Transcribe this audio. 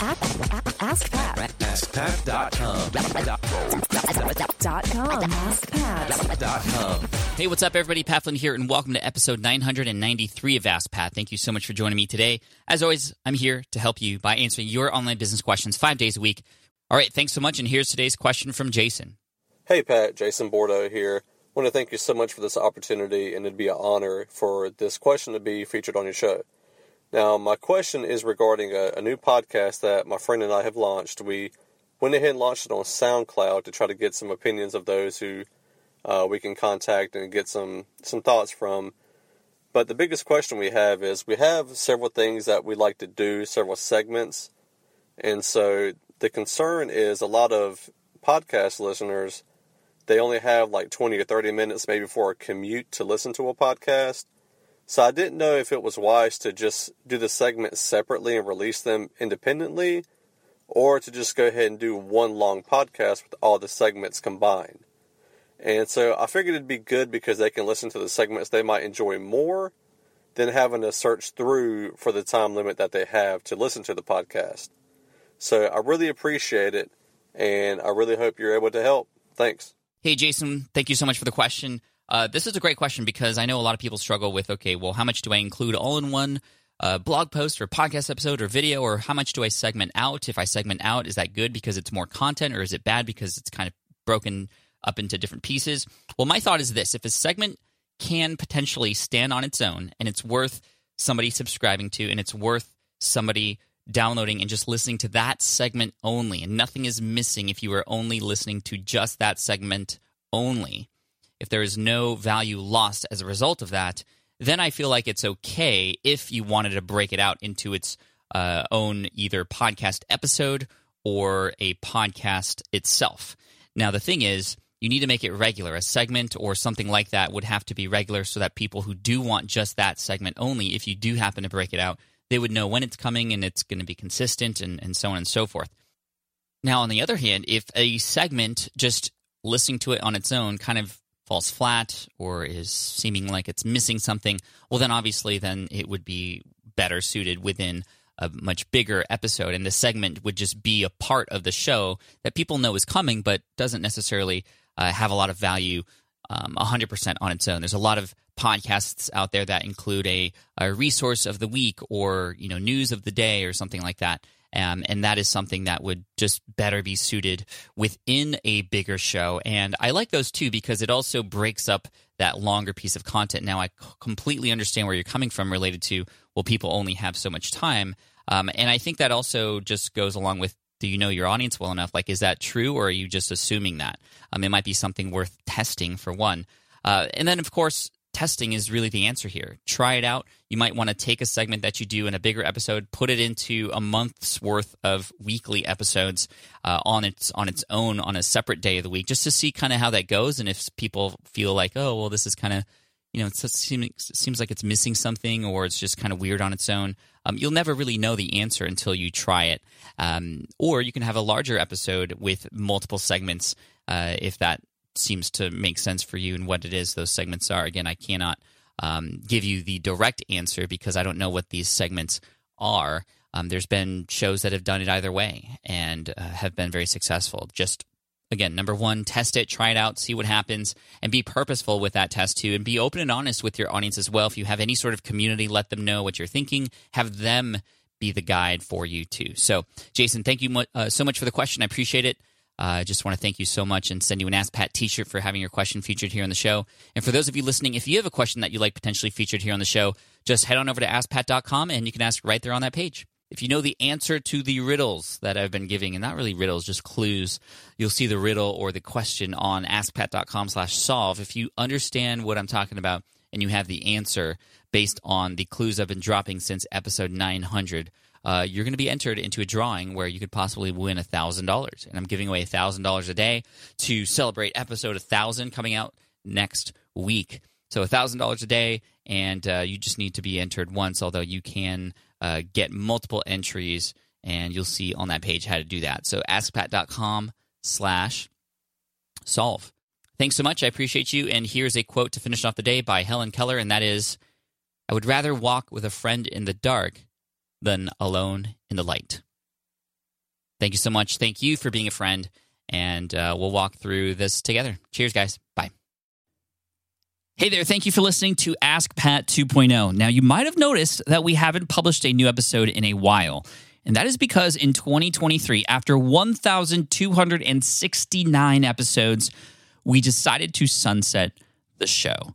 Ask Pat. AskPat.com. Dot com. AskPat. Hey, what's up, everybody? Pat Flynn here, and welcome to episode 993 of Ask Pat. Thank you so much for joining me today. As always, I'm here to help you by answering your online business questions five days a week. All right, thanks so much, and here's today's question from Jason. Hey Pat, Jason Bordeaux here. I want to thank you so much for this opportunity, and it'd be an honor for this question to be featured on your show. Now, my question is regarding a, a new podcast that my friend and I have launched. We went ahead and launched it on SoundCloud to try to get some opinions of those who uh, we can contact and get some some thoughts from. But the biggest question we have is we have several things that we like to do, several segments, and so the concern is a lot of podcast listeners they only have like 20 or 30 minutes maybe for a commute to listen to a podcast. So I didn't know if it was wise to just do the segments separately and release them independently or to just go ahead and do one long podcast with all the segments combined. And so I figured it'd be good because they can listen to the segments they might enjoy more than having to search through for the time limit that they have to listen to the podcast. So I really appreciate it and I really hope you're able to help. Thanks. Hey, Jason, thank you so much for the question. Uh, this is a great question because I know a lot of people struggle with okay, well, how much do I include all in one uh, blog post or podcast episode or video, or how much do I segment out? If I segment out, is that good because it's more content, or is it bad because it's kind of broken up into different pieces? Well, my thought is this if a segment can potentially stand on its own and it's worth somebody subscribing to and it's worth somebody downloading and just listening to that segment only, and nothing is missing if you are only listening to just that segment only if there is no value lost as a result of that, then I feel like it's okay if you wanted to break it out into its uh, own either podcast episode or a podcast itself. Now, the thing is, you need to make it regular. A segment or something like that would have to be regular so that people who do want just that segment only, if you do happen to break it out, they would know when it's coming and it's going to be consistent and, and so on and so forth. Now, on the other hand, if a segment just listening to it on its own kind of falls flat or is seeming like it's missing something, well, then obviously, then it would be better suited within a much bigger episode, and the segment would just be a part of the show that people know is coming, but doesn't necessarily uh, have a lot of value um, 100% on its own. There's a lot of podcasts out there that include a, a resource of the week or you know news of the day or something like that um, and that is something that would just better be suited within a bigger show. And I like those too because it also breaks up that longer piece of content. Now, I completely understand where you're coming from related to, well, people only have so much time. Um, and I think that also just goes along with do you know your audience well enough? Like, is that true, or are you just assuming that? Um, it might be something worth testing for one. Uh, and then, of course, testing is really the answer here. Try it out. You might want to take a segment that you do in a bigger episode, put it into a month's worth of weekly episodes uh, on its on its own on a separate day of the week, just to see kind of how that goes. And if people feel like, oh, well, this is kind of you know, it seems, like it's missing something or it's just kind of weird on its own. Um, you'll never really know the answer until you try it. Um, or you can have a larger episode with multiple segments uh, if that seems to make sense for you and what it is those segments are. Again, I cannot um, give you the direct answer because I don't know what these segments are. Um, there's been shows that have done it either way and uh, have been very successful. Just again, number one, test it, try it out, see what happens, and be purposeful with that test too, and be open and honest with your audience as well. If you have any sort of community, let them know what you're thinking. Have them be the guide for you too. So, Jason, thank you uh, so much for the question. I appreciate it. I uh, just want to thank you so much and send you an Ask Pat t shirt for having your question featured here on the show. And for those of you listening, if you have a question that you'd like potentially featured here on the show, just head on over to AskPat.com and you can ask right there on that page. If you know the answer to the riddles that I've been giving, and not really riddles, just clues, you'll see the riddle or the question on askpat.com slash solve. If you understand what I'm talking about and you have the answer based on the clues I've been dropping since episode 900, uh, you're going to be entered into a drawing where you could possibly win $1,000. And I'm giving away $1,000 a day to celebrate episode 1000 coming out next week. So $1,000 a day, and uh, you just need to be entered once, although you can uh, get multiple entries, and you'll see on that page how to do that. So askpat.com slash solve. Thanks so much. I appreciate you. And here's a quote to finish off the day by Helen Keller, and that is I would rather walk with a friend in the dark than alone in the light. Thank you so much. Thank you for being a friend. And uh, we'll walk through this together. Cheers, guys. Bye. Hey there, thank you for listening to Ask Pat 2.0. Now, you might have noticed that we haven't published a new episode in a while. And that is because in 2023, after 1,269 episodes, we decided to sunset the show.